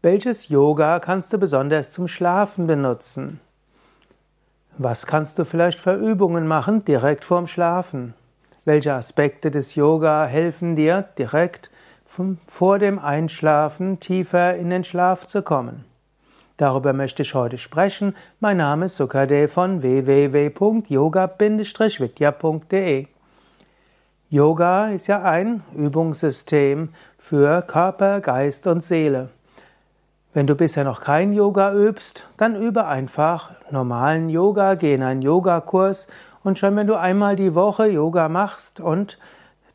Welches Yoga kannst du besonders zum Schlafen benutzen? Was kannst du vielleicht für Übungen machen direkt vorm Schlafen? Welche Aspekte des Yoga helfen dir direkt vor dem Einschlafen tiefer in den Schlaf zu kommen? Darüber möchte ich heute sprechen. Mein Name ist Sukadev von www.yoga-vidya.de. Yoga ist ja ein Übungssystem für Körper, Geist und Seele. Wenn du bisher noch kein Yoga übst, dann übe einfach normalen Yoga, geh in einen Yogakurs und schon wenn du einmal die Woche Yoga machst und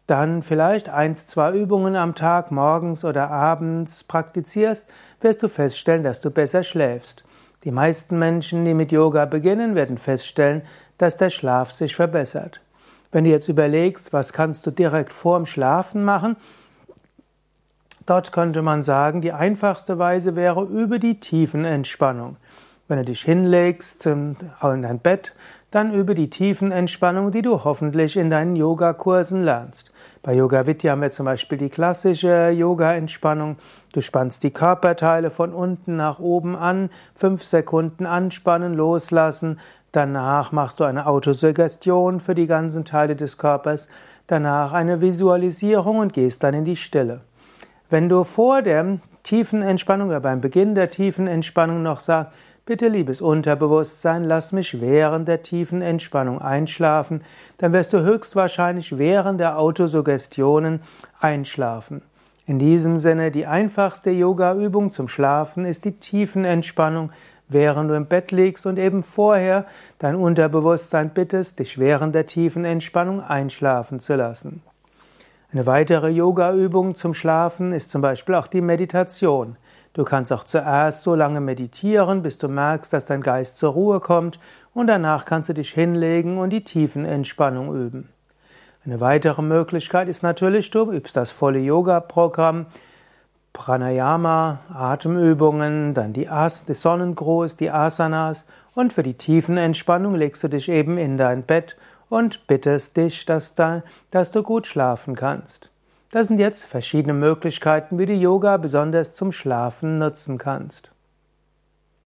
dann vielleicht eins, zwei Übungen am Tag morgens oder abends praktizierst, wirst du feststellen, dass du besser schläfst. Die meisten Menschen, die mit Yoga beginnen, werden feststellen, dass der Schlaf sich verbessert. Wenn du jetzt überlegst, was kannst du direkt vorm Schlafen machen, dort könnte man sagen, die einfachste Weise wäre über die Tiefenentspannung. Wenn du dich hinlegst in dein Bett, dann über die Tiefenentspannung, die du hoffentlich in deinen Yogakursen lernst. Bei Yoga Vidya haben wir zum Beispiel die klassische Yoga-Entspannung. Du spannst die Körperteile von unten nach oben an, fünf Sekunden anspannen, loslassen, Danach machst du eine Autosuggestion für die ganzen Teile des Körpers. Danach eine Visualisierung und gehst dann in die Stille. Wenn du vor der tiefen Entspannung oder beim Beginn der tiefen Entspannung noch sagst, bitte liebes Unterbewusstsein, lass mich während der tiefen Entspannung einschlafen, dann wirst du höchstwahrscheinlich während der Autosuggestionen einschlafen. In diesem Sinne, die einfachste Yoga-Übung zum Schlafen ist die Tiefenentspannung, während du im Bett liegst und eben vorher dein Unterbewusstsein bittest, dich während der tiefen Entspannung einschlafen zu lassen. Eine weitere Yoga-Übung zum Schlafen ist zum Beispiel auch die Meditation. Du kannst auch zuerst so lange meditieren, bis du merkst, dass dein Geist zur Ruhe kommt und danach kannst du dich hinlegen und die tiefen Entspannung üben. Eine weitere Möglichkeit ist natürlich, du übst das volle Yoga-Programm Pranayama, Atemübungen, dann die As die Sonnengruß, die Asanas und für die tiefen Entspannung legst du dich eben in dein Bett und bittest dich, dass, da, dass du gut schlafen kannst. Das sind jetzt verschiedene Möglichkeiten, wie du Yoga besonders zum Schlafen nutzen kannst.